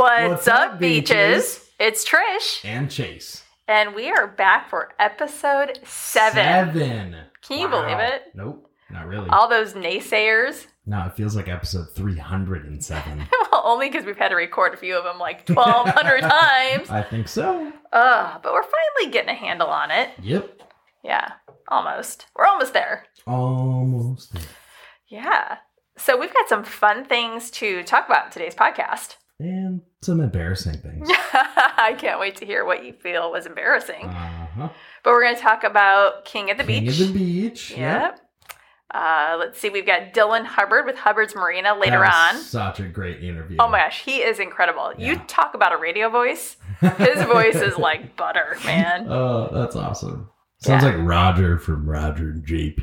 What's, What's up, beaches? beaches? It's Trish, And Chase. and we are back for episode seven. Seven. Can you believe it? Nope, not really. All those naysayers. no, it feels like episode 307. well, only because we've had to record a few of them like 1,200 times. I think so. Uh, but we're finally getting a handle on it. Yep. Yeah, almost. We're almost there. Almost. there. Yeah. So we've got some fun things to talk about in today's podcast. And some embarrassing things. I can't wait to hear what you feel was embarrassing. Uh-huh. But we're going to talk about King of the King Beach. of the Beach. Yep. Uh, let's see. We've got Dylan Hubbard with Hubbard's Marina later on. Such a great interview. Oh my gosh, he is incredible. You talk about a radio voice. His voice is like butter, man. Oh, that's awesome. Sounds Yeah. like Roger from Roger and JP.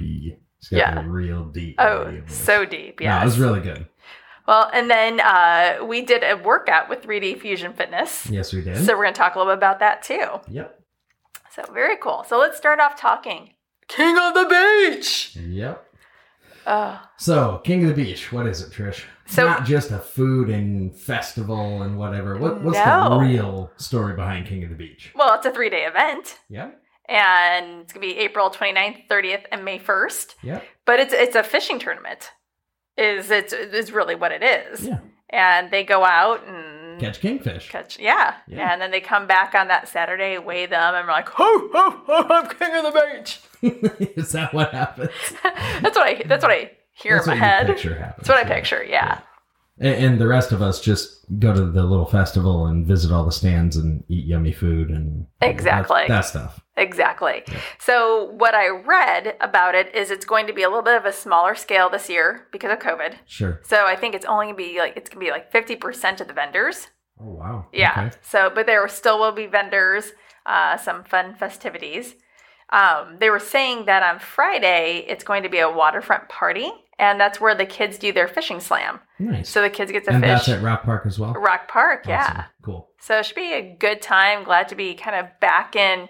He's got Yeah. a real deep. Oh, radio voice. so deep. No, Yeah. it was really good. Well, and then uh, we did a workout with 3D Fusion Fitness. Yes, we did. So we're going to talk a little bit about that too. yep. So very cool. So let's start off talking King of the Beach. Yep. Oh, So, King of the Beach, what is it, Trish? It's So- not just a food and festival and whatever. What, what's No. the real story behind King of the Beach? well, it's a three day event. Yeah. And it's going to be April 29th, 30th, and May 1st. Yep. But it's it's a fishing tournament. Is it's is really what it is. Yeah. And they go out and Catch kingfish. catch yeah. Yeah. And then they come back on that Saturday, weigh them, and we're like, ho ho ho! I'm king of the beach. is that what happens? that's what I that's what I hear That's in my head. picture happens. That's what I picture. Yeah. And, and the rest of us just go to the little festival and visit all the stands and eat yummy food and Exactly. that, that stuff. Exactly. Yeah. So what I read about it is it's going to be a little bit of a smaller scale this year because of COVID. Sure. So I think it's only gonna be like it's gonna be like fifty percent of the vendors. Oh wow. Yeah. Okay. So, but there still will be vendors, uh, some fun festivities. Um, they were saying that on Friday it's going to be a waterfront party, and that's where the kids do their fishing slam. Nice. So the kids get to and fish that's at Rock Park as well. Rock Park. Awesome. Yeah. Cool. So it should be a good time. Glad to be kind of back in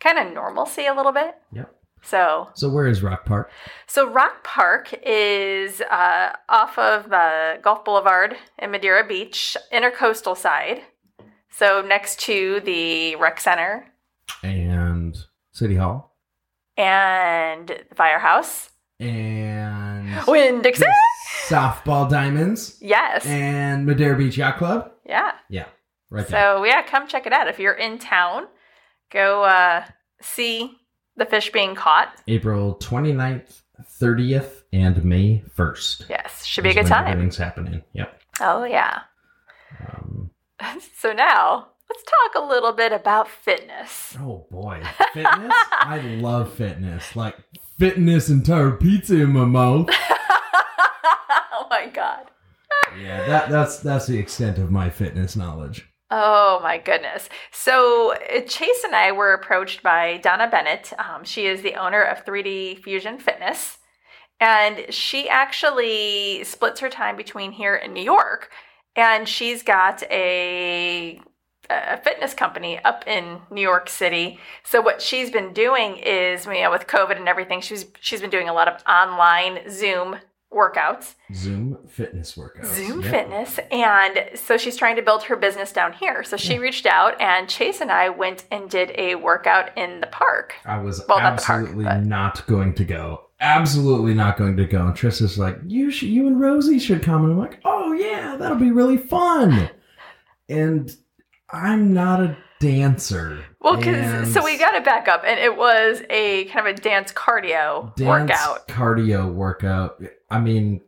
kind of normalcy a little bit. Yep. So, So where is Rock Park? so Rock Park is uh, off of uh, Gulf Boulevard in Madeira Beach, intercoastal side. So next to the rec center And City Hall. and the firehouse. And Winn-Dixie. Softball Diamonds. Yes. And Madeira Beach Yacht Club. Yeah. Yeah. Right there. So yeah, come check it out if you're in town. Go uh, see the fish being caught. April 29th, 30th, and May 1st. Yes, should be a good time. Everything's happening. Yep. Oh yeah. Um, So now let's talk a little bit about fitness. oh boy. Fitness? I love fitness. Like fitness entire pizza in my mouth. oh my god. Yeah, that, that's that's the extent of my fitness knowledge. Oh my goodness. So uh, Chase and I were approached by Donna Bennett. Um, she is the owner of 3D Fusion Fitness. And she actually splits her time between here and New York. And she's got a, a fitness company up in New York City. So what she's been doing is, you know, with COVID and everything, she's she's been doing a lot of online Zoom workouts. Zoom fitness workouts. Zoom Yep. Fitness. And so she's trying to build her business down here. So she Yeah. reached out, and Chase and I went and did a workout in the park. I was Well, not park, absolutely not going to go. Absolutely not going to go. And Trista's like, you should, you and Rosie should come. And I'm like, oh yeah, that'll be really fun. And I'm not a dancer. Well, because so we got to back up, and it was a kind of a dance cardio dance workout. cardio workout. I mean,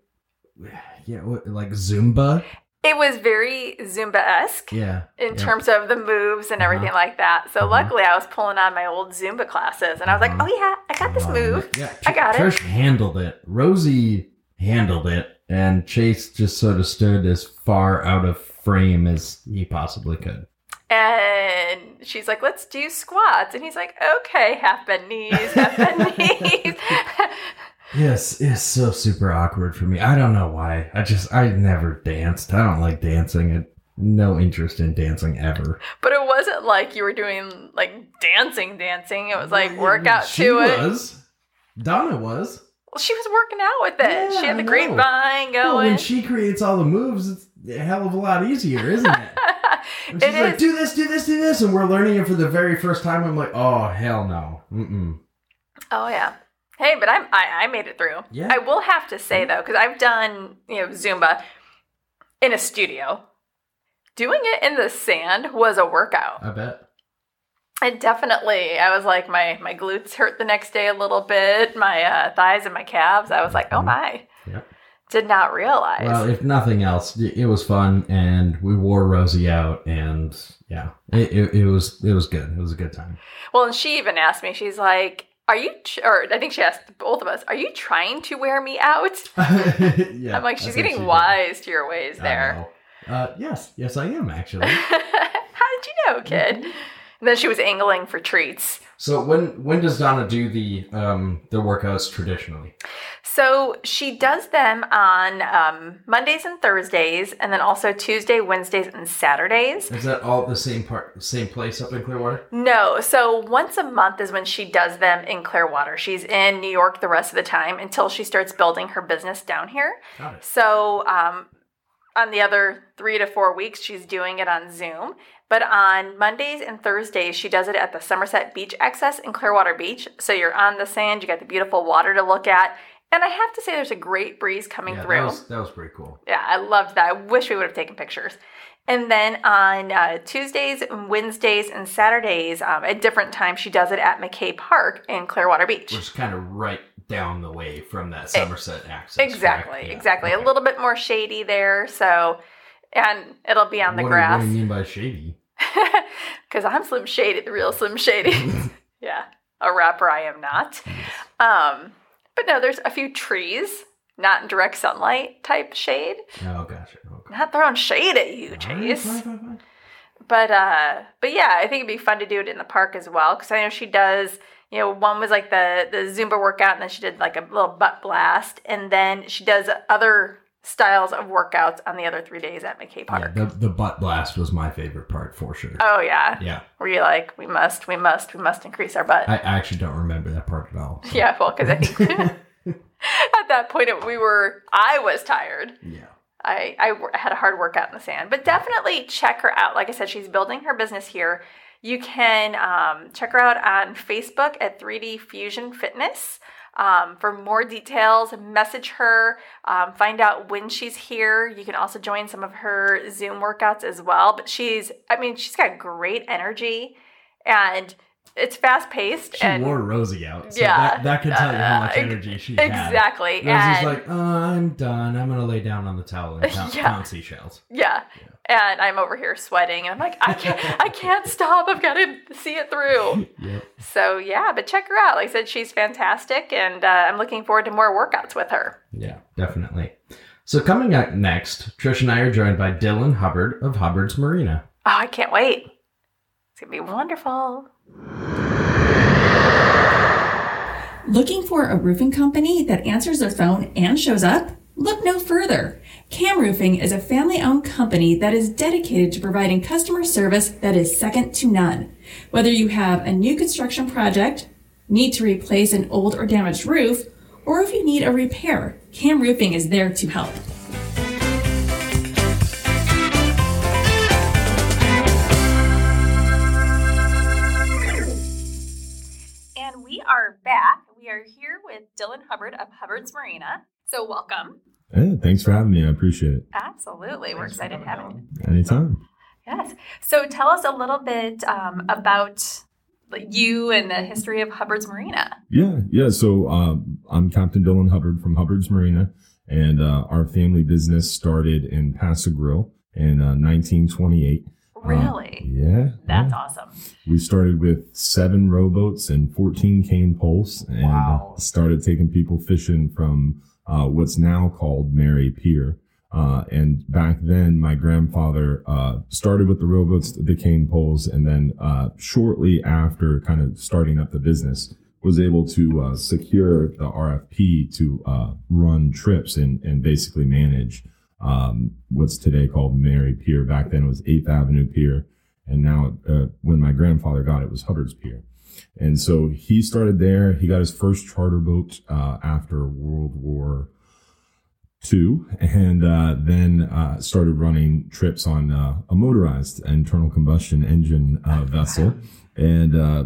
yeah, like Zumba. It was very Zumba esque Yeah. in yeah. terms of the moves and Uh-huh. everything like that. So Uh-huh. luckily, I was pulling on my old Zumba classes, and I was like, Uh-huh. "Oh yeah, I got this Oh, move. Yeah, I got it." Trish handled it. Rosie handled it, and Chase just sort of stood as far out of frame as he possibly could. And she's like, let's do squats. And he's like, okay, half bend knees, half bend knees. Yes, it's so super awkward for me. I don't know why. I just I never danced. I don't like dancing. I, no interest in dancing ever. but it wasn't like you were doing like dancing, dancing. It was like Well, workout she to it. was. Donna was. Well, she was working out with it. Yeah, she had the grapevine Well, when she creates all the moves, it's a hell of a lot easier, isn't it? And she's It like, is. do this, do this, do this, and we're learning it for the very first time. I'm like, oh hell no. Mm-mm. Oh yeah. Hey, but I'm I, I made it through. Yeah. I will have to say though, because I've done you know Zumba in a studio. Doing it in the sand was a workout. I bet. It definitely. I was like my my glutes hurt the next day a little bit, my uh, thighs and my calves. I was like, oh my. Did not realize. Well, if nothing else, it was fun, and we wore Rosie out, and yeah, it, it, it was it was good. It was a good time. Well, and she even asked me. She's like, "Are you?" Or I think she asked both of us, "Are you trying to wear me out?" yeah, I'm like, she's think she getting wise to your ways there. Uh, yes, yes, I am actually. How did you know, kid? And then she was angling for treats. So when when does Donna do the um the workouts traditionally? So she does them on um, Mondays and Thursdays, and then also Tuesday, Wednesdays, and Saturdays. Is that all the same part, same place up in Clearwater? No, so once a month is when she does them in Clearwater. She's in New York the rest of the time until she starts building her business down here. Got it. So um, on the other three to four weeks, she's doing it on Zoom. But on Mondays and Thursdays, she does it at the Somerset Beach Access in Clearwater Beach. So you're on the sand, you got the beautiful water to look at. And I have to say, there's a great breeze coming Yeah, through. that was that was pretty cool. Yeah, I loved that. I wish we would have taken pictures. And then on uh, Tuesdays, Wednesdays, and Saturdays, um, at different times, she does it at McKay Park in Clearwater Beach. Which is kind of right down the way from that Somerset access. Exactly. Yeah, exactly. okay. A little bit more shady there. So, and it'll be on the what, grass. What do you mean by shady? Because I'm Slim Shady, the real Slim Shady. yeah, a rapper I am not. Um, but no, there's a few trees, not in direct sunlight type shade. Oh, gosh, Okay. Not throwing shade at you, Chase. But uh, but yeah, I think it'd be fun to do it in the park as well because I know she does. You know, one was like the the Zumba workout, and then she did like a little butt blast, and then she does other styles of workouts on the other three days at McKay Yeah, Park. the, the butt blast was my favorite part for sure. Oh yeah, yeah, were you like, we must, we must, we must increase our butt? I actually don't remember that part at all. so- yeah, well, because I think at that point it, we were, I was tired. yeah. I, I had a hard workout in the sand, but definitely check her out. Like I said, she's building her business here. You can um, check her out on Facebook at 3D Fusion Fitness. Um, for more details, message her, um, find out when she's here. You can also join some of her Zoom workouts as well. But she's, I mean, she's got great energy and it's fast paced. She and wore Rosie out. So Yeah. that, that can tell you how much Uh, energy she had. exactly. Rosie's like, oh, I'm done. I'm going to lay down on the towel and count, Yeah. count seashells. Yeah. And I'm over here sweating and I'm like, I can't I can't stop. I've got to see it through. Yep. So yeah, but check her out. Like I said, she's fantastic and uh, I'm looking forward to more workouts with her. Yeah, definitely. So coming up next, Trish and I are joined by Dylan Hubbard of Hubbard's Marina. Oh, I can't wait. It's gonna be wonderful. Looking for a roofing company that answers their phone and shows up? Look no further. Cam Roofing is a family owned company that is dedicated to providing customer service that is second to none. Whether you have a new construction project, need to replace an old or damaged roof, or if you need a repair, Cam Roofing is there to help. Back. We are here with Dylan Hubbard of Hubbard's Marina. So welcome. Hey, thanks for having me. I appreciate it. Absolutely. We're excited to have you. Anytime. Yes. So tell us a little bit um, about you and the history of Hubbard's Marina. Yeah, yeah. So um, I'm Captain Dylan Hubbard from Hubbard's Marina, and uh, our family business started in Pass-a-Grille in uh, 1928. Really? yeah. That's yeah. awesome. We started with seven rowboats and 14 cane poles, and Wow. started taking people fishing from uh, what's now called Merry Pier. Uh, and back then, my grandfather uh, started with the rowboats, the cane poles, and then uh, shortly after, kind of starting up the business, was able to uh, secure the RFP to uh, run trips and, and basically manage um, what's today called Merry Pier. Back then, it was Eighth Avenue Pier and now uh, when my grandfather got it, it was Hubbard's Pier. And so he started there. He got his first charter boat uh, after World War two, and uh, then uh, started running trips on uh, a motorized internal combustion engine uh, vessel, and uh,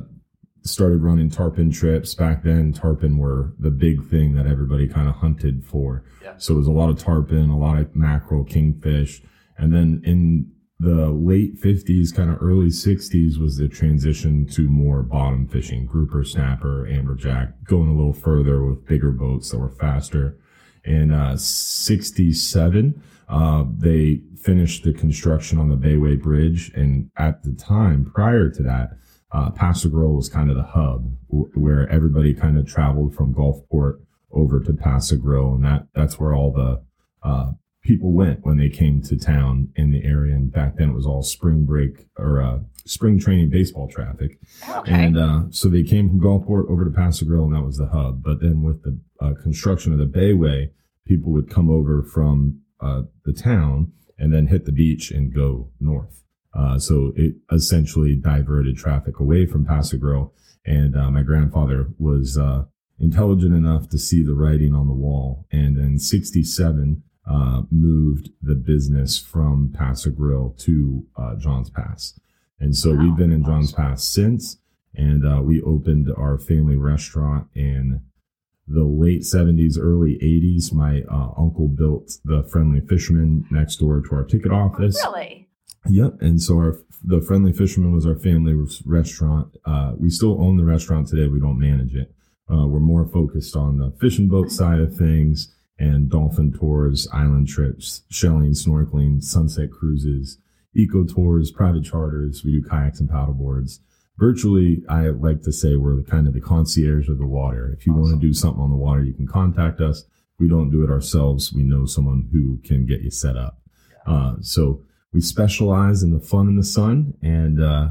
started running tarpon trips. Back then, tarpon were the big thing that everybody kind of hunted for. Yeah. So it was a lot of tarpon, a lot of mackerel, kingfish, and then in the late 50s, kind of early 60s was the transition to more bottom fishing, grouper, snapper, amberjack, going a little further with bigger boats that were faster. In uh, 67, uh, they finished the construction on the Bayway Bridge. And at the time, prior to that, uh, Pass-a-Grille was kind of the hub w- where everybody kind of traveled from Gulfport over to Pass-a-Grille. And that, that's where all the, uh, people went when they came to town in the area. And back then it was all spring break or, uh, spring training baseball traffic. Okay. And uh, so they came from Gulfport over to Pass-a-Grille, and that was the hub. But then with the uh, construction of the Bayway, people would come over from uh, the town and then hit the beach and go north. Uh, so it essentially diverted traffic away from Pass-a-Grille. And uh, my grandfather was uh, intelligent enough to see the writing on the wall. And in 67, uh, moved the business from Pass-a-Grille to uh, Johns Pass. And so Wow. we've been in Johns Pass since, and uh, we opened our family restaurant in the late 70s, early 80s. My uh, uncle built the Friendly Fisherman next door to our ticket office. Really? Yep. And so our the Friendly Fisherman was our family restaurant. Uh, we still own the restaurant today. We don't manage it. Uh, we're more focused on the fishing boat side of things and dolphin tours, island trips, shelling, snorkeling, sunset cruises, eco tours, private charters. We do kayaks and paddleboards. Virtually, I like to say we're the kind of the concierge of the water. If you want to do something on the water, you can contact us. We don't do it ourselves. We know someone who can get you set up. Uh, so we specialize in the fun in the sun, and uh,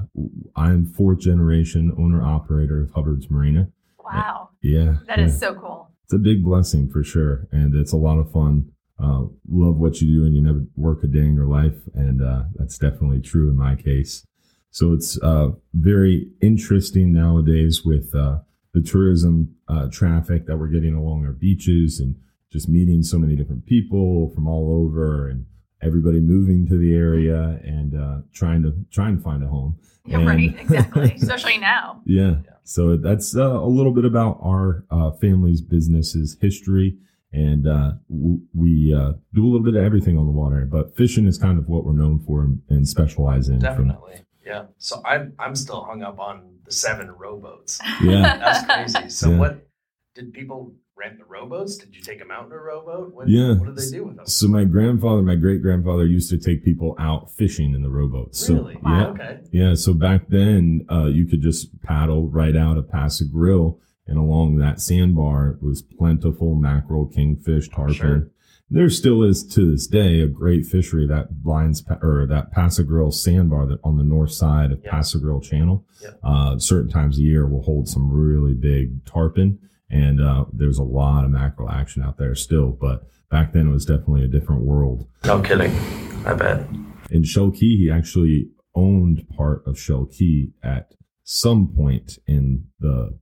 I'm fourth generation owner operator of Hubbard's Marina. Wow. Yeah, That is yeah. so cool. it's a big blessing for sure, and it's a lot of fun. Uh, love what you do, and you never work a day in your life, and uh, that's definitely true in my case. So it's uh, very interesting nowadays with uh, the tourism uh, traffic that we're getting along our beaches, and just meeting so many different people from all over, and everybody moving to the area and uh, trying to trying to find a home. Yeah, And- right. Exactly. Especially now. Yeah. So that's uh, a little bit about our uh, family's businesses history. And uh, w- we uh, do a little bit of everything on the water, but fishing is kind of what we're known for and, and specialize in. from- Definitely. Yeah. So I'm I'm still hung up on the seven rowboats. yeah. That's crazy. So Yeah. what did people rent the rowboats? Did you take them out in a rowboat? What, Yeah. What did they do with them? So my grandfather, my great grandfather used to take people out fishing in the rowboats. So, really? Yeah. Okay. Yeah, so back then, uh, you could just paddle right out of Pass-a-Grille, and along that sandbar was plentiful mackerel, kingfish, tarpon. Sure. There still is to this day a great fishery that lines or that Pass-a-Grille sandbar that on the north side of Yeah. Pass-a-Grille Channel. Yeah. Uh, certain times a year will hold some really big tarpon, and uh, there's a lot of mackerel action out there still. But back then, it was definitely a different world. No kidding. I bet. In Shell Key, he actually owned part of Shell Key at some point in the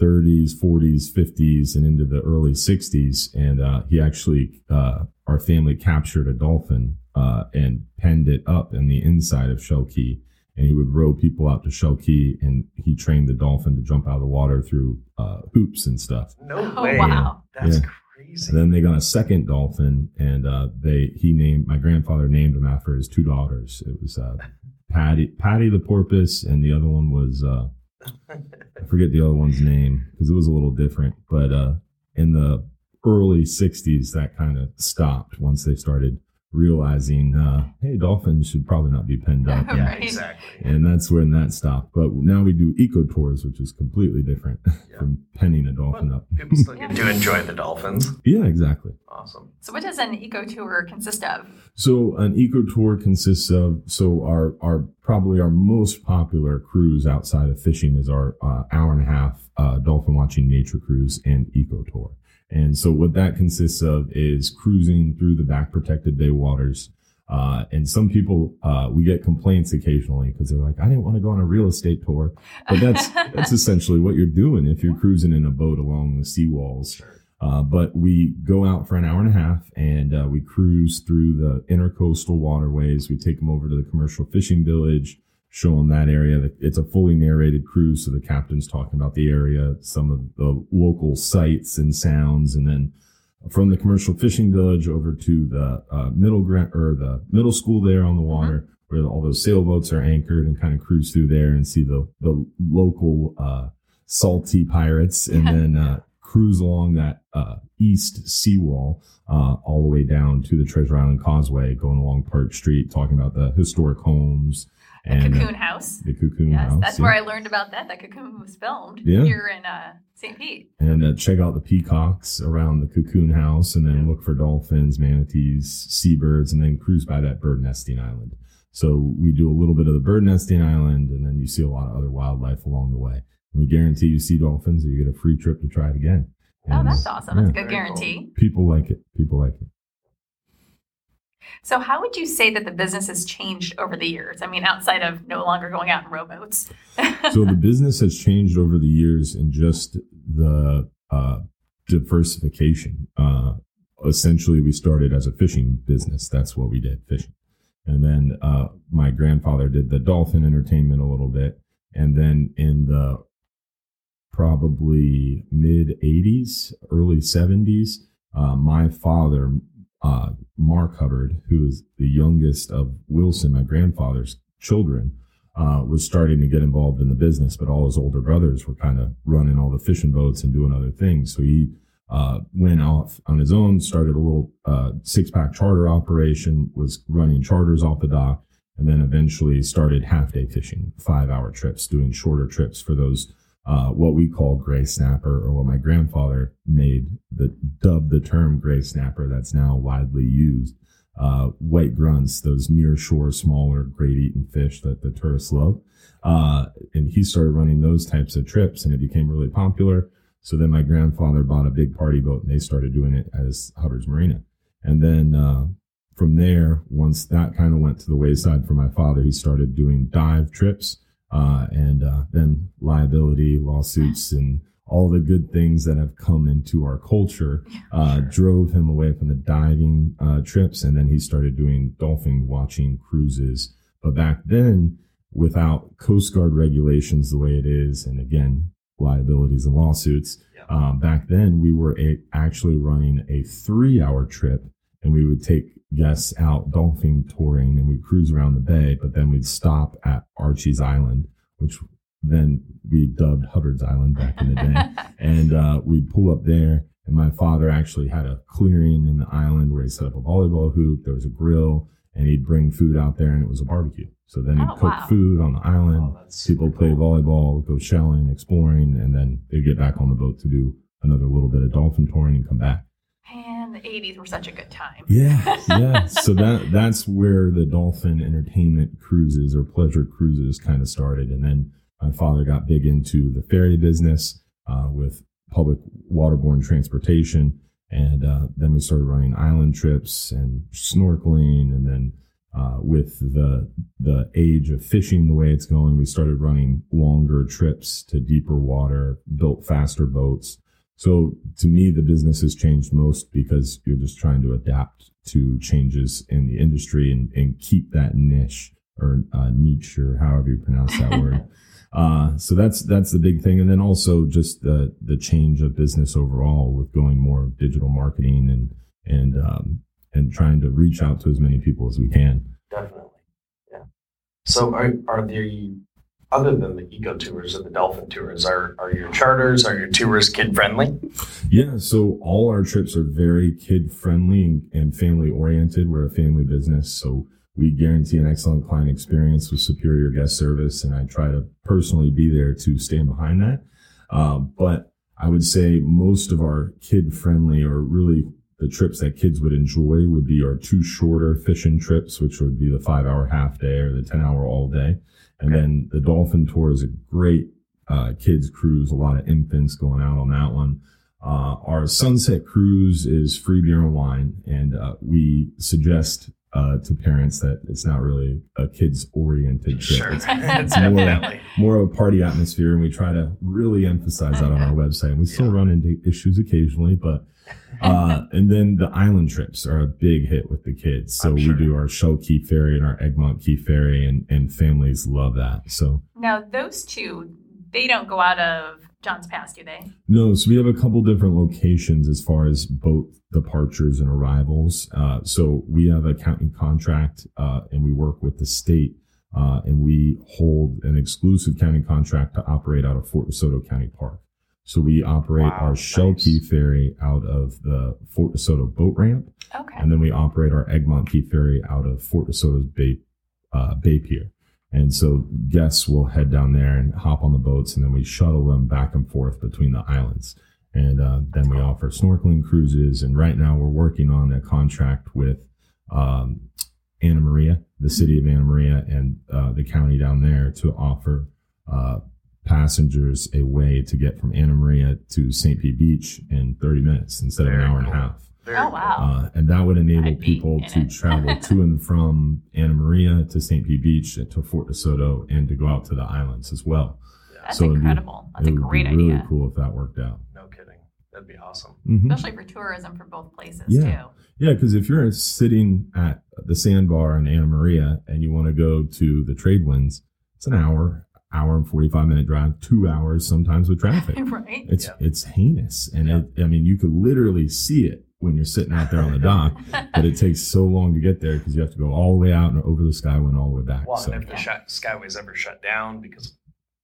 30s, 40s, 50s, and into the early 60s. And uh, he actually, uh, our family captured a dolphin uh, and penned it up in the inside of Shell Key. And he would row people out to Shell Key, and he trained the dolphin to jump out of the water through uh, hoops and stuff. No Oh, way. wow. That's Yeah. crazy. And then they got a second dolphin, and uh, they he named my grandfather named him after his two daughters. It was uh, Patty Patty the porpoise, and the other one was uh, I forget the other one's name because it was a little different. But uh, in the early '60s, that kind of stopped once they started realizing, uh, hey, dolphins should probably not be penned up. yeah, Right. exactly. And that's when that stopped. But now we do eco tours, which is completely different Yeah. from penning a dolphin Well, up. People still get to enjoy the dolphins. Yeah, exactly. Awesome. So, what does an eco tour consist of? So an eco tour consists of so our our probably our most popular cruise outside of fishing is our uh, hour and a half uh, dolphin watching nature cruise and eco tour. And so what that consists of is cruising through the back protected bay waters. Uh, and some people, uh, we get complaints occasionally because they're like, I didn't want to go on a real estate tour, but that's, that's essentially what you're doing if you're cruising in a boat along the seawalls. Uh, but we go out for an hour and a half and uh, we cruise through the intercoastal waterways. We take them over to the commercial fishing village, show them that area. It's a fully narrated cruise, so the captain's talking about the area, some of the local sights and sounds, and then from the commercial fishing village over to the uh, middle gra- or the middle school there on the water, where all those sailboats are anchored, and kind of cruise through there and see the the local uh, salty pirates, and then uh, cruise along that uh, east seawall uh, all the way down to the Treasure Island Causeway, going along Park Street, talking about the historic homes. The and uh, Cocoon House. the cocoon Yes, house. that's yeah. where I learned about that. That Cocoon was filmed Yeah. here in uh, St. Pete. and uh, check out the peacocks around the cocoon house and then look for dolphins manatees seabirds and then cruise by that bird nesting island so we do a little bit of the bird nesting island and then you see a lot of other wildlife along the way we guarantee you see dolphins or you get a free trip to try it again Oh, that's uh, awesome. That's a good guarantee. people like it people like it So, how would you say that the business has changed over the years? I mean, outside of no longer going out in rowboats. so the business has changed over the years in just the uh, diversification. Uh, essentially, we started as a fishing business. That's what we did, fishing. And then uh, my grandfather did the dolphin entertainment a little bit. And then in the probably mid 80s, early 70s, uh, my father, uh, Mark Hubbard, who is the youngest of Wilson, my grandfather's children, uh, was starting to get involved in the business, but all his older brothers were kind of running all the fishing boats and doing other things. So he uh, went off on his own, started a little uh, six pack charter operation, was running charters off the dock, and then eventually started half day fishing, five hour trips, doing shorter trips for those. Uh, what we call gray snapper, or what my grandfather made the dubbed the term gray snapper, that's now widely used uh, white grunts, those near shore, smaller, great eating fish that the tourists love. Uh, and he started running those types of trips and it became really popular. So then my grandfather bought a big party boat and they started doing it as Hubbard's Marina. And then, uh, from there, once that kind of went to the wayside for my father, he started doing dive trips, uh, and, uh, then liability lawsuits and all the good things that have come into our culture uh, drove him away from the diving uh, trips, and then he started doing dolphin watching cruises. But back then, without Coast Guard regulations the way it is, and again liabilities and lawsuits, Yeah. um, back then we were a- actually running a three-hour trip, and we would take guests out dolphin touring, and we'd cruise around the bay, but then we'd stop at Archie's Island, which then we dubbed Hubbard's Island back in the day and uh, we'd pull up there. And my father actually had a clearing in the island where he set up a volleyball hoop. There was a grill, and he'd bring food out there, and it was a barbecue. So then he'd Oh, cook wow. food on the island. Oh, People play cool. volleyball, go shelling, exploring, and then they'd get back on the boat to do another little bit of dolphin touring and come back. Man, the 80s were such a good time. Yeah, yeah. so that that's where the dolphin entertainment cruises or pleasure cruises kind of started, and then my father got big into the ferry business uh, with public waterborne transportation, and uh, then we started running island trips and snorkeling, and then uh, with the the age of fishing the way it's going, we started running longer trips to deeper water, built faster boats. So to me, the business has changed most because you're just trying to adapt to changes in the industry and, and keep that niche or uh, niche or however you pronounce that word. Uh, so that's that's the big thing, and then also just the the change of business overall with going more digital marketing and and um, and trying to reach out to as many people as we can. Definitely. Yeah. So are are the other than the eco tours and the dolphin tours, are are your charters, are your tours kid friendly? Yeah, so all our trips are very kid friendly and, family oriented. We're a family business, so we guarantee an excellent client experience with superior guest service, and I try to personally be there to stand behind that. Um, but I would say most of our kid friendly or really the trips that kids would enjoy would be our two shorter fishing trips, which would be the five hour half day or the 10 hour all day. And then the dolphin tour is a great uh, kids cruise, a lot of infants going out on that one. Uh, our sunset cruise is free beer and wine, and uh, we suggest uh, to parents that it's not really a kids oriented trip. Sure, It's it's more, more of a party atmosphere, and we try to really emphasize that on our website. And we still Yeah. run into issues occasionally, but uh, and then the island trips are a big hit with the kids. So I'm we do our Shell Key Ferry and our Egmont Key Ferry, and and families love that. So Now, those two, they don't go out of John's Pass, do they? No, so we have a couple different locations as far as boat departures and arrivals. Uh, so we have a county contract, uh, and we work with the state, uh, and we hold an exclusive county contract to operate out of Fort DeSoto County Park. So we operate Wow, our Shell nice. Key Ferry out of the Fort DeSoto boat ramp, Okay. and then we operate our Egmont Key Ferry out of Fort DeSoto's Bay, uh, Bay Pier. And so guests will head down there and hop on the boats, and then we shuttle them back and forth between the islands. And uh, then we offer snorkeling cruises. And right now we're working on a contract with um, Anna Maria, the city of Anna Maria, and uh, the county down there to offer uh, passengers a way to get from Anna Maria to St. Pete Beach in 30 minutes instead of an hour and a half. Very Oh, wow. Uh, and that would enable I'd people to travel to and from Anna Maria to St. Pete Beach to Fort DeSoto and to go out to the islands as well. That's so it'd be- incredible. That's it a would great be really idea. cool if that worked out. No kidding. That'd be awesome. Mhm. Especially for tourism for both places, Yeah. too. Yeah, because if you're sitting at the sandbar in Anna Maria and you want to go to the trade winds, it's an hour, hour and 45 minute drive, two hours sometimes with traffic. right? It's Yeah. it's heinous, and it, I mean you could literally see it when you're sitting out there on the dock, but it takes so long to get there because you have to go all the way out and over the Skyway and all the way back. Well, so and if the Yeah. shut, skyway's ever shut down because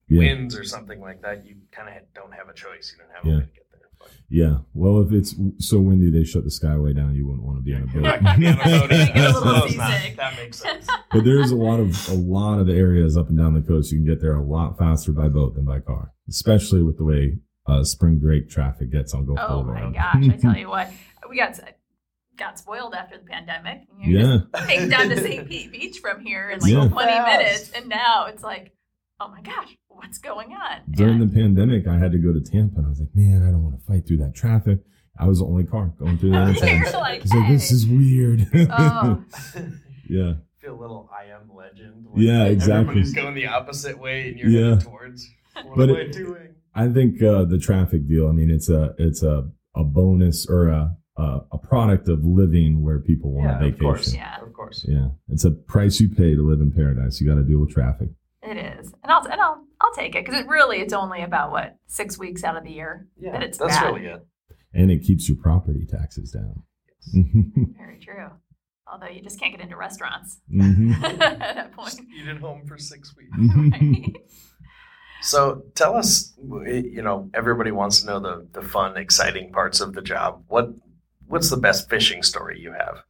yeah, winds or something like that, you kind of don't have a choice. You don't have Yeah. a way to get there. But yeah. Well, if it's so windy they shut the Skyway down, you wouldn't want to be on a You're not gonna get a boat boat. in. Get a little That's not- seasick. That makes sense. but there's a lot of a lot of areas up and down the coast you can get there a lot faster by boat than by car, especially with the way uh, spring break traffic gets on Gulf Oh my Boulevard. gosh! I tell you what, we got got spoiled after the pandemic. You yeah, just take down to St. Pete Beach from here in like Yeah. 20 Fast. minutes, and now it's like, oh my gosh, what's going on? during And- the pandemic, I had to go to Tampa, and I was like, man, I don't want to fight through that traffic. I was the only car going through the interchange. You're like, I was like, this is weird. Oh, yeah. feel a little I am legend. Yeah, exactly. Everybody's going the opposite way, and you're Yeah. headed towards. What But am it- I doing? I think uh, the traffic deal. I mean, it's a it's a a bonus or a a, a product of living where people want Yeah, a of course. vacation. yeah, Of course. Yeah, it's a price you pay to live in paradise. You got to deal with traffic. it is, and I'll and I'll I'll take it because it really it's only about what six weeks out of the year Yeah, that it's that's bad. really it. and it keeps your property taxes down. Very true. Although you just can't get into restaurants Mhm. at that point. Just eat at home for six weeks. right? So tell us, you know, everybody wants to know the the fun, exciting parts of the job. What what's the best fishing story you have?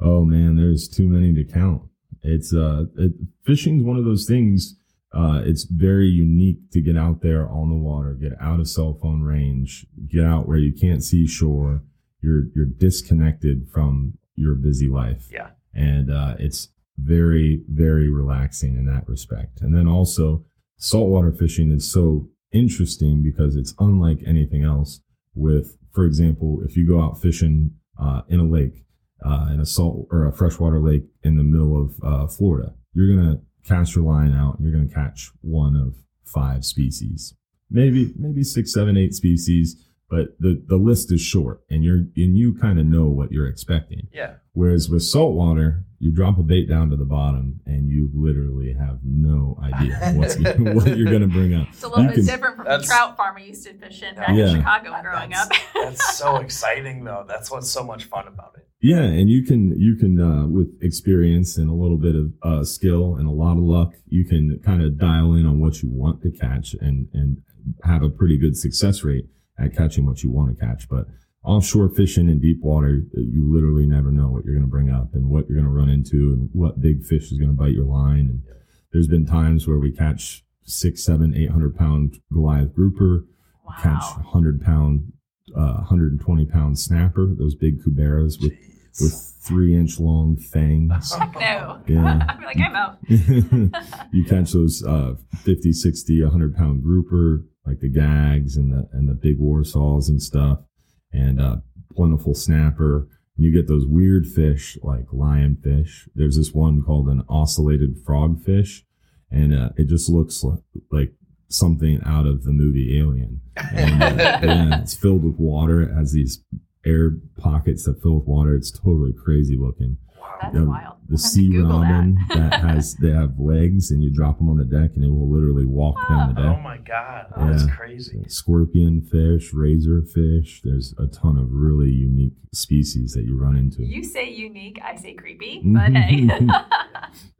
Oh man, there's too many to count. It's uh, it, fishing's one of those things. Uh, it's very unique to get out there on the water, get out of cell phone range, get out where you can't see shore. You're you're disconnected from your busy life. Yeah. and uh, it's very very relaxing in that respect. And then also saltwater fishing is so interesting because it's unlike anything else. With, for example, if you go out fishing uh, in a lake, uh, in a salt or a freshwater lake in the middle of uh, Florida, you're gonna cast your line out. And you're gonna catch one of five species, maybe maybe six, seven, eight species. But the the list is short, and you're and you kind of know what you're expecting. Yeah. Whereas with saltwater, you drop a bait down to the bottom, and you literally have no idea what's what you're gonna bring up. It's a little You bit can- different from the trout farm I used to fish in back Yeah. in Chicago growing that's, up. that's so exciting, though. That's what's so much fun about it. Yeah, and you can you can uh, with experience and a little bit of uh, skill and a lot of luck, you can kind of dial in on what you want to catch and and have a pretty good success rate at catching what you want to catch. But offshore fishing in deep water, you literally never know what you're going to bring up and what you're going to run into and what big fish is going to bite your line. And there's been times where we catch six, seven, eight hundred pound Goliath grouper, catch hundred pound, uh, hundred and twenty pound snapper, those big cuberas with Jeez. with three inch long fangs. Heck no. Yeah. I'd be like, I'm out. you catch those uh, 50, 60, 100 pound grouper, like the gags and the and the big warsaws and stuff, and uh, plentiful snapper. You get those weird fish like lionfish. There's this one called an ocellated frogfish, and uh, it just looks like, like something out of the movie Alien. And, uh, yeah, it's filled with water. It has these air pockets that fill with water. It's totally crazy looking. That's You know, wild. The I'll have to sea Google that. robin that. has they have legs, and you drop them on the deck, and it will literally walk down the deck. Oh my god, that's Yeah. crazy. Scorpion fish, razor fish. There's a ton of really unique species that you run into. You say unique, I say creepy, but hey.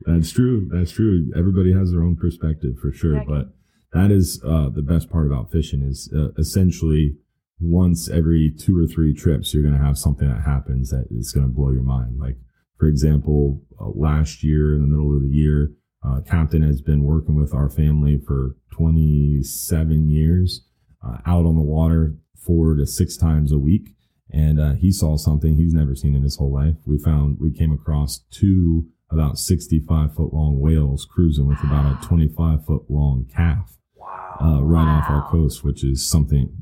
That's true. That's true. Everybody has their own perspective for sure, Yeah. but that is uh, the best part about fishing is uh, essentially once every two or three trips you're going to have something that happens that is going to blow your mind. Like for example, uh, last year in the middle of the year, uh, Captain has been working with our family for 27 years uh, out on the water four to six times a week. And uh, he saw something he's never seen in his whole life. We found, we came across two about 65 foot long whales cruising with about a 25 foot long calf uh, right off our coast, which is something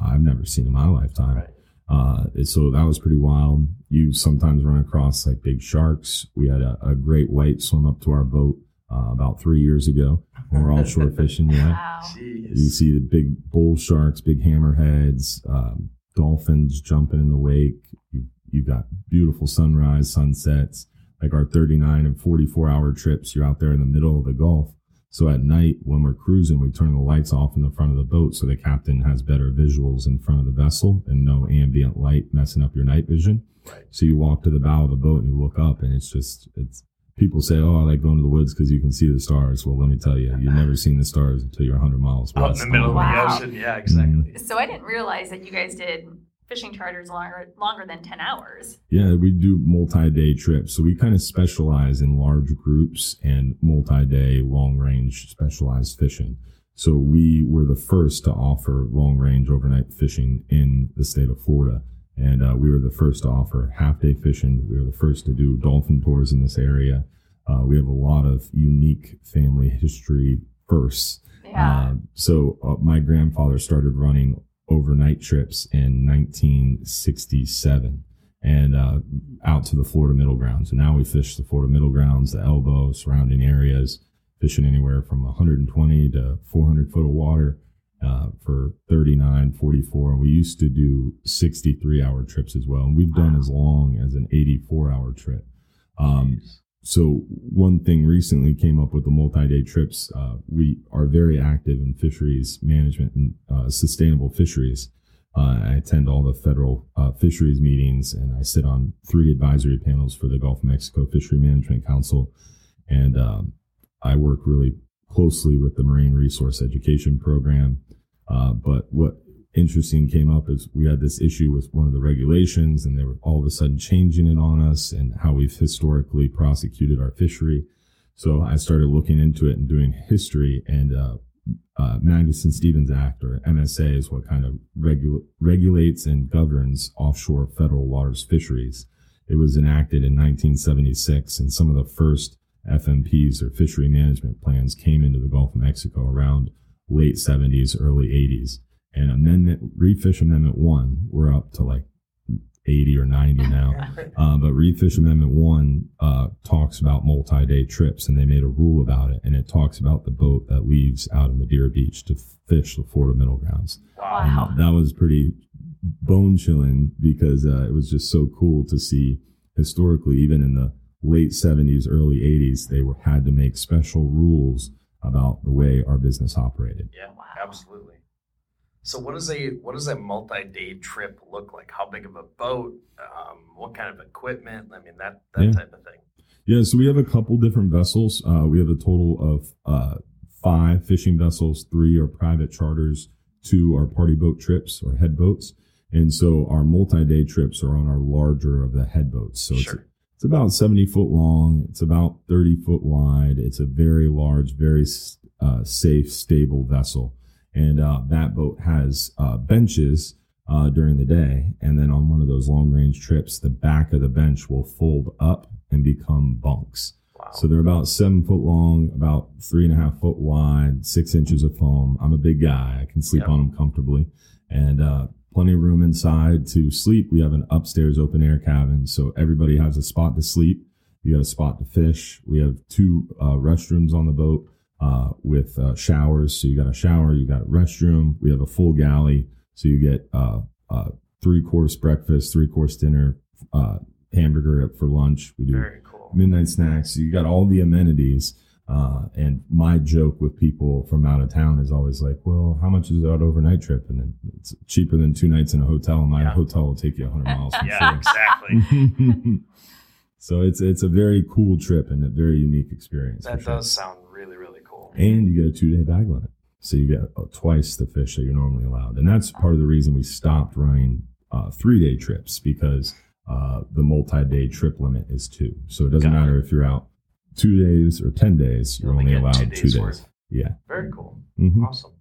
I've never seen in my lifetime. Right. Uh, so that was pretty wild. You sometimes run across like big sharks. We had a, a great white swim up to our boat uh, about three years ago when we're all shore fishing. Yeah. wow. You see the big bull sharks, big hammerheads, um, dolphins jumping in the wake. You, you've got beautiful sunrise, sunsets, like our 39 and 44 hour trips. You're out there in the middle of the Gulf. So at night when we're cruising, we turn the lights off in the front of the boat so the captain has better visuals in front of the vessel and no ambient light messing up your night vision. Right. So you walk to the bow of the boat and you look up and it's just, it's, people say, oh, I like going to the woods because you can see the stars. Well, let me tell you, you've never seen the stars until you're 100 miles Out in the middle of the ocean. Yeah, exactly. Mm-hmm. So I didn't realize that you guys did fishing charters longer longer than 10 hours. Yeah, we do multi-day trips. So we kind of specialize in large groups and multi-day long-range specialized fishing. So we were the first to offer long-range overnight fishing in the state of Florida. And uh, we were the first to offer half-day fishing. We were the first to do dolphin tours in this area. Uh, we have a lot of unique family history firsts. Yeah. Uh, so uh, my grandfather started running overnight trips in 1967 and uh, out to the Florida Middle Grounds. And now we fish the Florida Middle Grounds, the Elbow, surrounding areas, fishing anywhere from 120 to 400 foot of water uh, for 39, 44. And we used to do 63 hour trips as well. And we've done Wow. as long as an 84 hour trip. Um, so one thing recently came up with the multi-day trips. Uh, we are very active in fisheries management and uh, sustainable fisheries. Uh, I attend all the federal uh, fisheries meetings, and I sit on three advisory panels for the Gulf of Mexico Fishery Management Council. And um, I work really closely with the Marine Resource Education Program. Uh, but what interesting came up is we had this issue with one of the regulations and they were all of a sudden changing it on us and how we've historically prosecuted our fishery. So I started looking into it and doing history and, uh, uh, Magnuson Stevens Act or MSA is what kind of regu- regulates and governs offshore federal waters fisheries. It was enacted in 1976 and some of the first FMPs or fishery management plans came into the Gulf of Mexico around late 70s, early 80s and amendment reef fish amendment one we're up to like 80 or 90 now uh, but reef fish amendment one uh, talks about multi-day trips and they made a rule about it and it talks about the boat that leaves out of madeira beach to fish the florida middle grounds Wow. and that was pretty bone chilling because uh, it was just so cool to see historically even in the late 70s early 80s they were had to make special rules about the way our business operated Yeah, Wow. absolutely. So what does a what does a multi-day trip look like? How big of a boat? Um, what kind of equipment? I mean that that Yeah. type of thing. Yeah, so we have a couple different vessels. Uh, we have a total of uh, five fishing vessels. Three are private charters. Two are party boat trips or head boats. And so our multi-day trips are on our larger of the head boats. So Sure. it's, it's about 70 foot long. It's about 30 foot wide. It's a very large, very uh, safe, stable vessel. And uh, that boat has uh, benches uh, during the day. And then on one of those long range trips, the back of the bench will fold up and become bunks. Wow. So they're about seven foot long, about three and a half foot wide, six inches of foam. I'm a big guy. I can sleep Yep. on them comfortably. And uh, plenty of room inside to sleep. We have an upstairs open air cabin, so everybody has a spot to sleep. You got a spot to fish. We have two uh, restrooms on the boat uh, with uh, showers. So you got a shower, you got a restroom. We have a full galley, so you get uh, uh, three course breakfast, three course dinner, uh, hamburger for lunch. We do Very cool. midnight snacks. You got all the amenities. Uh, and my joke with people from out of town is always like, well, how much is that overnight trip? And it's cheaper than two nights in a hotel. And My Yeah. hotel will take you 100 miles from Yeah, exactly. so it's it's a very cool trip and a very unique experience. That sure. does sound really, really cool. And you get a two day bag limit, so you get uh, twice the fish that you're normally allowed. And that's part of the reason we stopped running uh, three day trips because uh, the multi day trip limit is two. So it doesn't Got it. matter if you're out two days or ten days, you're You only only get two allowed two days days. Yeah. Very cool. hmm Awesome.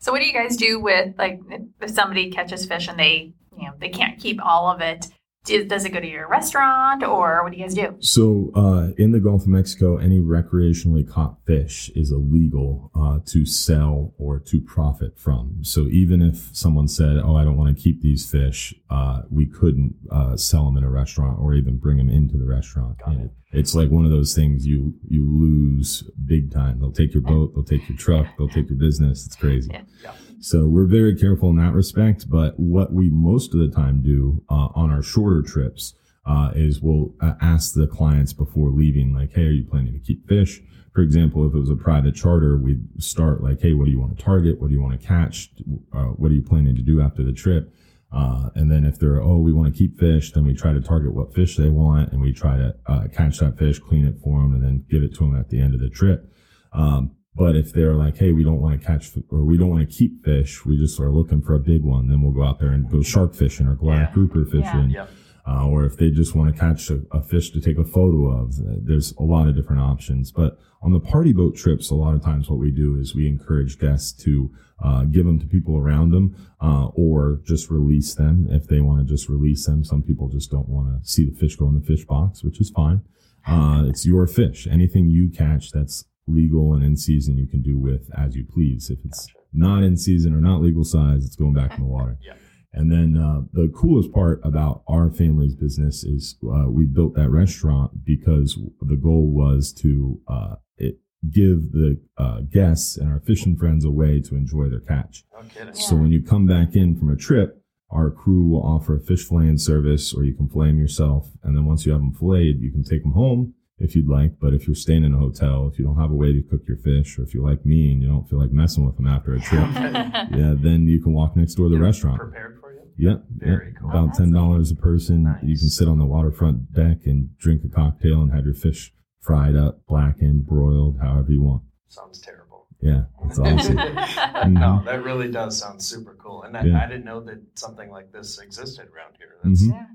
So what do you guys do with like if somebody catches fish and they you know they can't keep all of it? Do, does it go to your restaurant or what do you guys do? So, uh, in the Gulf of Mexico, any recreationally caught fish is illegal uh, to sell or to profit from. So, even if someone said, "Oh, I don't want to keep these fish," uh, we couldn't uh, sell them in a restaurant or even bring them into the restaurant. It. It's like one of those things you you lose big time. They'll take your boat, they'll take your truck, they'll take your business. It's crazy. Yeah. So we're very careful in that respect. But what we most of the time do uh, on our shorter trips uh, is we'll uh, ask the clients before leaving, like, "Hey, are you planning to keep fish?" For example, if it was a private charter, we'd start like, "Hey, what do you want to target? What do you want to catch? Uh, what are you planning to do after the trip?" Uh, and then if they're, oh, we want to keep fish, then we try to target what fish they want and we try to uh, catch that fish, clean it for them, and then give it to them at the end of the trip. Um, but if they're like, hey, we don't want to catch or we don't want to keep fish, we just are looking for a big one, then we'll go out there and go shark fishing or black Yeah. grouper fishing. Yep. Uh, or if they just want to catch a, a fish to take a photo of, uh, there's a lot of different options. But on the party boat trips, a lot of times what we do is we encourage guests to uh, give them to people around them, uh, or just release them if they want to just release them. Some people just don't want to see the fish go in the fish box, which is fine. Uh, it's your fish. Anything you catch that's legal and in season, you can do with as you please. If it's Gotcha. not in season or not legal size, it's going back in the water. Yeah. And then uh, the coolest part about our family's business is uh, we built that restaurant because the goal was to uh, it give the uh, guests and our fishing friends a way to enjoy their catch. No. So when you come back in from a trip, our crew will offer a fish filleting service, or you can fillet them yourself. And then once you have them filleted, you can take them home if you'd like. But if you're staying in a hotel, if you don't have a way to cook your fish, or if you're like me and you don't feel like messing with them after a trip, yeah, then you can walk next door to the They're restaurant. Prepared for you. Yep. Very yep. cool. About That's ten dollars a person. Nice. You can sit on the waterfront deck and drink a cocktail and have your fish fried up, blackened, broiled, however you want. Sounds terrible. Yeah, it's awesome. no, that really does sound super cool. And I, Mm-hmm. Yeah. I didn't know that something like this existed around here. That's Mhm. Yeah.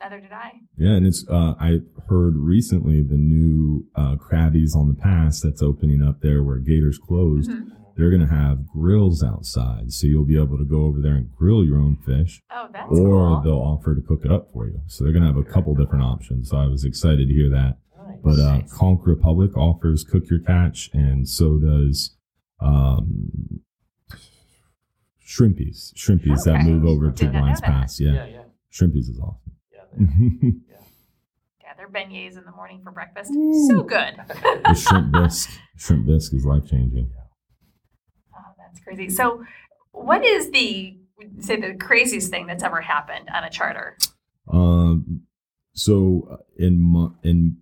Neither did I. Yeah, and it's uh, I heard recently the new uh, Crabby's on the Pass that's opening up there where Gators closed. Mhm. They're gonna have grills outside, so you'll be able to go over there and grill your own fish, Oh, that's or cool. they'll offer to cook it up for you. So they're gonna have a couple different options. So I was excited to hear that. nice. But uh, Nice. Conch Republic offers cook your catch, and so does um, Shrimpy's. Shrimpy's that move over to Did not Lions. Pass. Yeah, yeah, yeah, Shrimpy's is awesome. Yeah. they- yeah, their beignets in the morning for breakfast. Ooh. So good. the shrimp bisque. Shrimp bisque is life changing. Oh, that's crazy. So, what is the say the craziest thing that's ever happened on a charter? Um, so uh, in my, in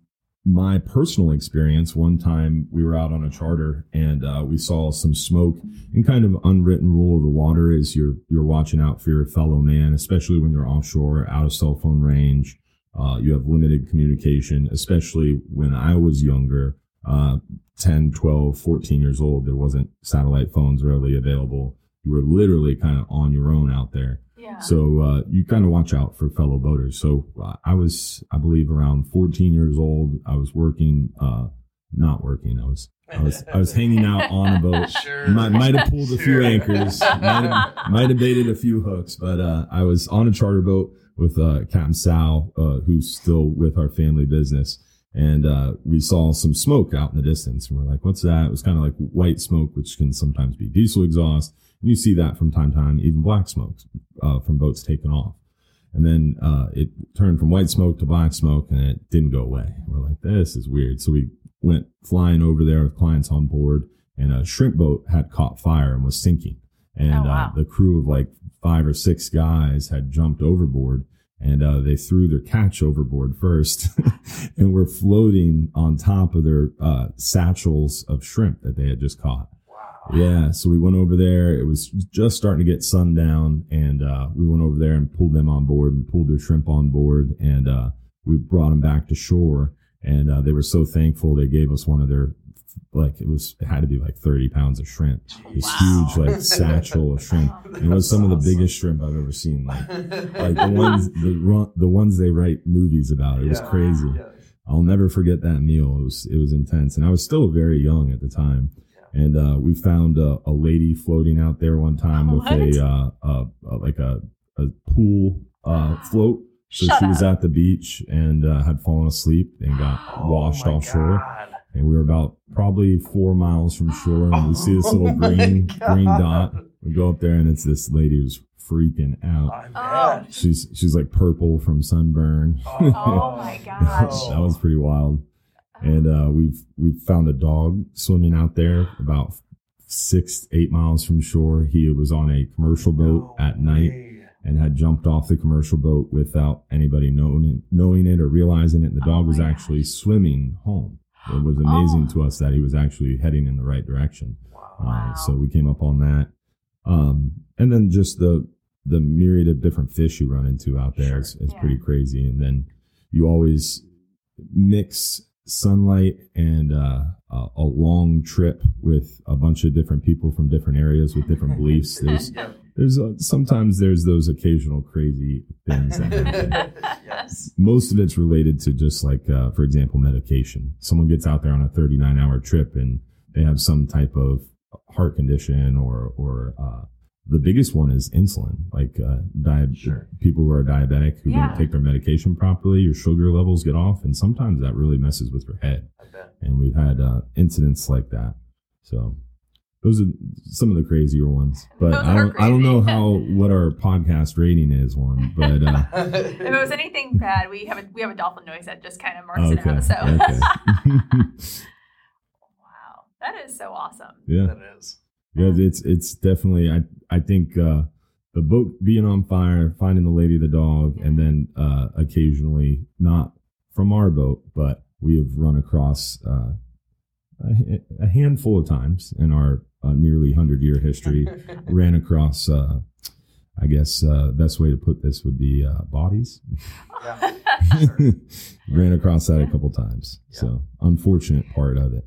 my personal experience, one time we were out on a charter and uh, we saw some smoke. And kind of unwritten rule of the water is you're you're watching out for your fellow man, especially when you're offshore, out of cell phone range. Uh, you have limited communication, especially when I was younger, uh, 10, 12, 14 years old. There wasn't satellite phones readily available. You were literally kind of on your own out there. Yeah. So uh, you kind of watch out for fellow boaters. So uh, I was, I believe, around 14 years old. I was working, uh, not working. I was, I was, I was hanging out on a boat. Sure. Might, might have pulled a few Sure. anchors, might have, might have baited a few hooks, but uh, I was on a charter boat with uh, Captain Sal, uh, who's still with our family business. And uh, we saw some smoke out in the distance. And we're like, what's that? It was kind of like white smoke, which can sometimes be diesel exhaust. And you see that from time to time, even black smoke. uh, from boats taking off. And then uh, it turned from white smoke to black smoke, and it didn't go away. We're like, this is weird. So we went flying over there with clients on board, and a shrimp boat had caught fire and was sinking. And Oh, wow. uh, the crew of like five or six guys had jumped overboard, and uh, they threw their catch overboard first, and were floating on top of their uh, satchels of shrimp that they had just caught. Yeah, so we went over there. It was just starting to get sundown, and uh, we went over there and pulled them on board and pulled their shrimp on board, and uh, we brought them back to shore. And uh, they were so thankful. They gave us one of their, like it was, it had to be like thirty pounds of shrimp. This Wow. huge like satchel of shrimp. And it was some of the biggest shrimp I've ever seen. Like like the ones the run, the ones they write movies about. It was crazy. Yeah. I'll never forget that meal. It was it was intense, and I was still very young at the time. And uh, we found a, a lady floating out there one time with a, uh, uh, uh, like a, a pool uh, float. So Shut she was at the beach and uh, had fallen asleep and got Oh washed my offshore. God. And we were about probably four miles from shore, and we see this little Oh green God. green dot. We go up there, and it's this lady who's freaking out. Oh. She's she's like purple from sunburn. Oh my gosh. that was pretty wild. And uh, we've we found a dog swimming out there about six eight miles from shore. He was on a commercial boat No at night way. and had jumped off the commercial boat without anybody knowing knowing it or realizing it. And The Oh dog was my actually swimming home. It was amazing Oh. to us that he was actually heading in the right direction. Wow. Wow. Uh, so we came up on that. Um, and then just the the myriad of different fish you run into out there Sure. is, is Yeah. pretty crazy. And then you always mix sunlight and uh, a, a long trip with a bunch of different people from different areas with different beliefs. There's there's uh, sometimes there's those occasional crazy things that happen. yes. Most of it's related to just like, uh, for example, medication. Someone gets out there on a 39 hour trip and they have some type of heart condition or, or, uh, the biggest one is insulin, like, uh, diab- Sure. people who are diabetic who Yeah. don't take their medication properly, your sugar levels get off. And sometimes that really messes with your head. And we've had, uh, incidents like that. So those are some of the crazier ones, but Those I don't, I don't know how, what our podcast rating is one, but, uh, If it was anything bad, we have a we have a dolphin noise that just kind of marks it Okay. out. So okay. wow, that is so awesome. yeah. that is. Yeah. It's it's definitely I I think uh the boat being on fire, finding the lady, the dog, and then uh occasionally not from our boat, but we have run across uh a, a handful of times in our uh, nearly hundred year history ran across uh I guess uh best way to put this would be uh bodies. Yeah. ran across that a couple times. Yeah. So unfortunate part of it.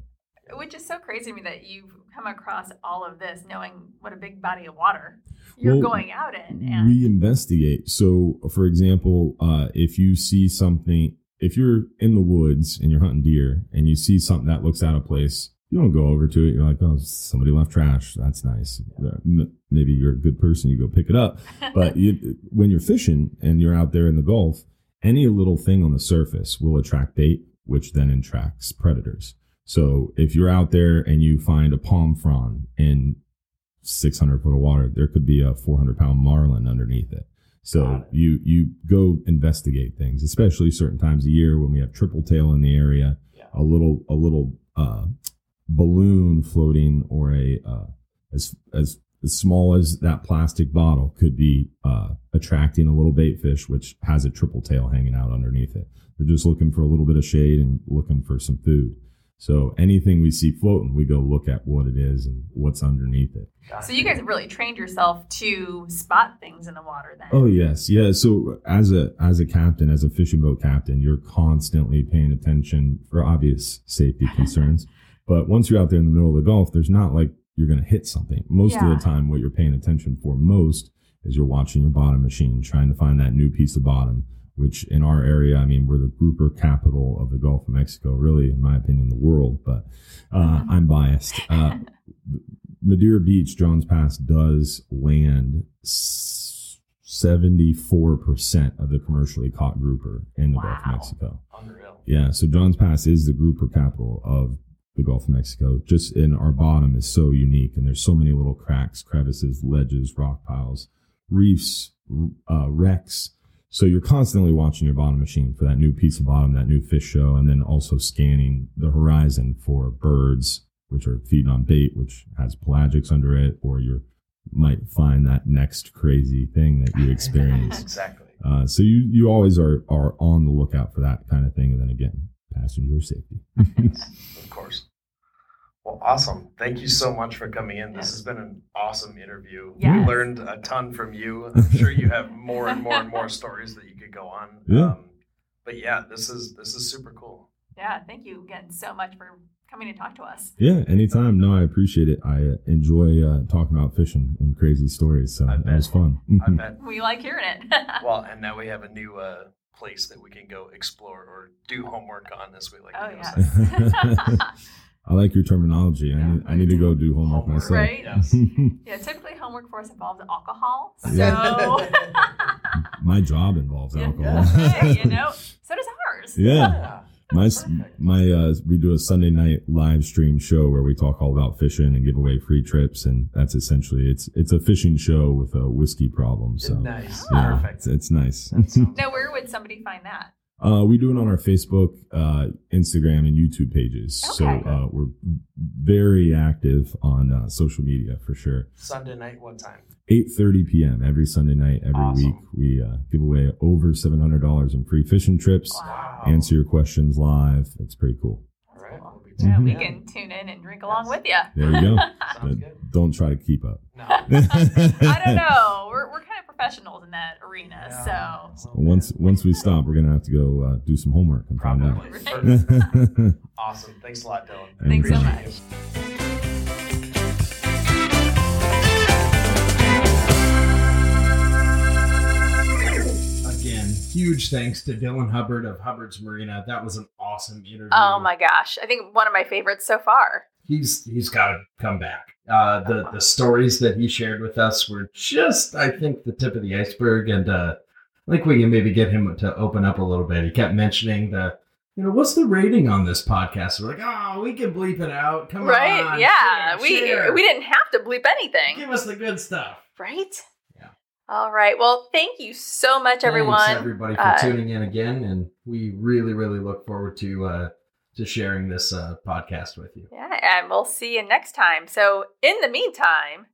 Which is so crazy to me that you've come across all of this knowing what a big body of water you're Well, going out in. And we investigate. So, for example, uh, if you see something, if you're in the woods and you're hunting deer and you see something that looks out of place, you don't go over to it. You're like, oh, somebody left trash. That's nice. Uh, m- Maybe you're a good person. You go pick it up. But you, when you're fishing and you're out there in the Gulf, any little thing on the surface will attract bait, which then attracts predators. So if you're out there and you find a palm frond in 600 foot of water, there could be a 400 pound marlin underneath it. So it. you you go investigate things, especially certain times of year when we have triple tail in the area, Yeah. a little a little uh, balloon floating or a uh, as as as small as that plastic bottle could be uh, attracting a little bait fish, which has a triple tail hanging out underneath it. They're just looking for a little bit of shade and looking for some food. So anything we see floating, we go look at what it is and what's underneath it. so you guys have really trained yourself to spot things in the water then. Oh yes, yeah. So as a as a captain, as a fishing boat captain, you're constantly paying attention for obvious safety concerns. But once you're out there in the middle of the Gulf, there's not like you're going to hit something. Most Yeah. of the time, what you're paying attention for most is you're watching your bottom machine, trying to find that new piece of bottom. Which in our area, I mean, we're the grouper capital of the Gulf of Mexico, really, in my opinion, the world. But uh, I'm biased. Uh, Madeira Beach, Johns Pass does land seventy-four percent of the commercially caught grouper in the Gulf of Mexico. Unreal. Yeah, so Johns Pass is the grouper capital of the Gulf of Mexico. Just in our bottom is so unique, and there's so many little cracks, crevices, ledges, rock piles, reefs, uh, wrecks. So you're constantly watching your bottom machine for that new piece of bottom, that new fish show, and then also scanning the horizon for birds, which are feeding on bait, which has pelagics under it, or you might find that next crazy thing that you experience. exactly. Uh, so you you always are are on the lookout for that kind of thing, and then again, passenger safety. Of course. Well, awesome. Thank you so much for coming in. This Yes. has been an awesome interview. Yes. We learned a ton from you. I'm sure you have more and more and more stories that you could go on. Yeah. Um, but yeah, this is this is super cool. Yeah, thank you again so much for coming to talk to us. Yeah, anytime. No, I appreciate it. I uh, enjoy uh, talking about fishing and crazy stories. So I that was fun. I bet. We like hearing it. Well, and now we have a new uh, place that we can go explore or do homework on this week. Like oh, you yes. I like your terminology. I, need, I need to go do homework, Homework, myself. right? Yes. yeah, typically homework for us involves alcohol. So, Yeah. My job involves Yeah. alcohol. hey, you know, so does ours. yeah. Yeah. My my uh, we do a Sunday night live stream show where we talk all about fishing and give away free trips, and that's essentially it's it's a fishing show with a whiskey problem. So nice. yeah, Perfect. it's, it's nice. That Now, where would somebody find that? Uh, we do it on our Facebook, uh, Instagram, and YouTube pages. So Okay. uh, we're very active on uh, social media for sure. Sunday night, what time? 8:30 p.m. every Sunday night, every Awesome. week. We uh, give away over $700 in free fishing trips. Wow. Answer your questions live. It's pretty cool. All right. we'll be we can tune in and drink along with you. There you go. Sounds good. don't try to keep up. No. I don't know. We're, we're kind of professionals in that arena, Yeah. so. Once once we stop, we're gonna have to go uh, do some homework and find out. Probably. Right. Awesome. Thanks a lot, Dylan. Thanks so much. you. Again, huge thanks to Dylan Hubbard of Hubbard's Marina. That was an awesome interview. Oh my gosh. I think one of my favorites so far. He's he's got to come back. Uh, the the stories that he shared with us were just, I think, the tip of the iceberg, and uh, I think we can maybe get him to open up a little bit. He kept mentioning the, you know, what's the rating on this podcast? We're like, oh, we can bleep it out. Come right? on, yeah. share, we share. we didn't have to bleep anything. give us the good stuff. Right? Yeah. All right. Well, thank you so much, everyone. Thanks everybody for Uh, tuning in again, and we really, really look forward to uh, to sharing this uh, podcast with you. Yeah, and we'll see you next time. So, in the meantime,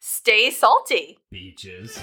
stay salty. Beaches.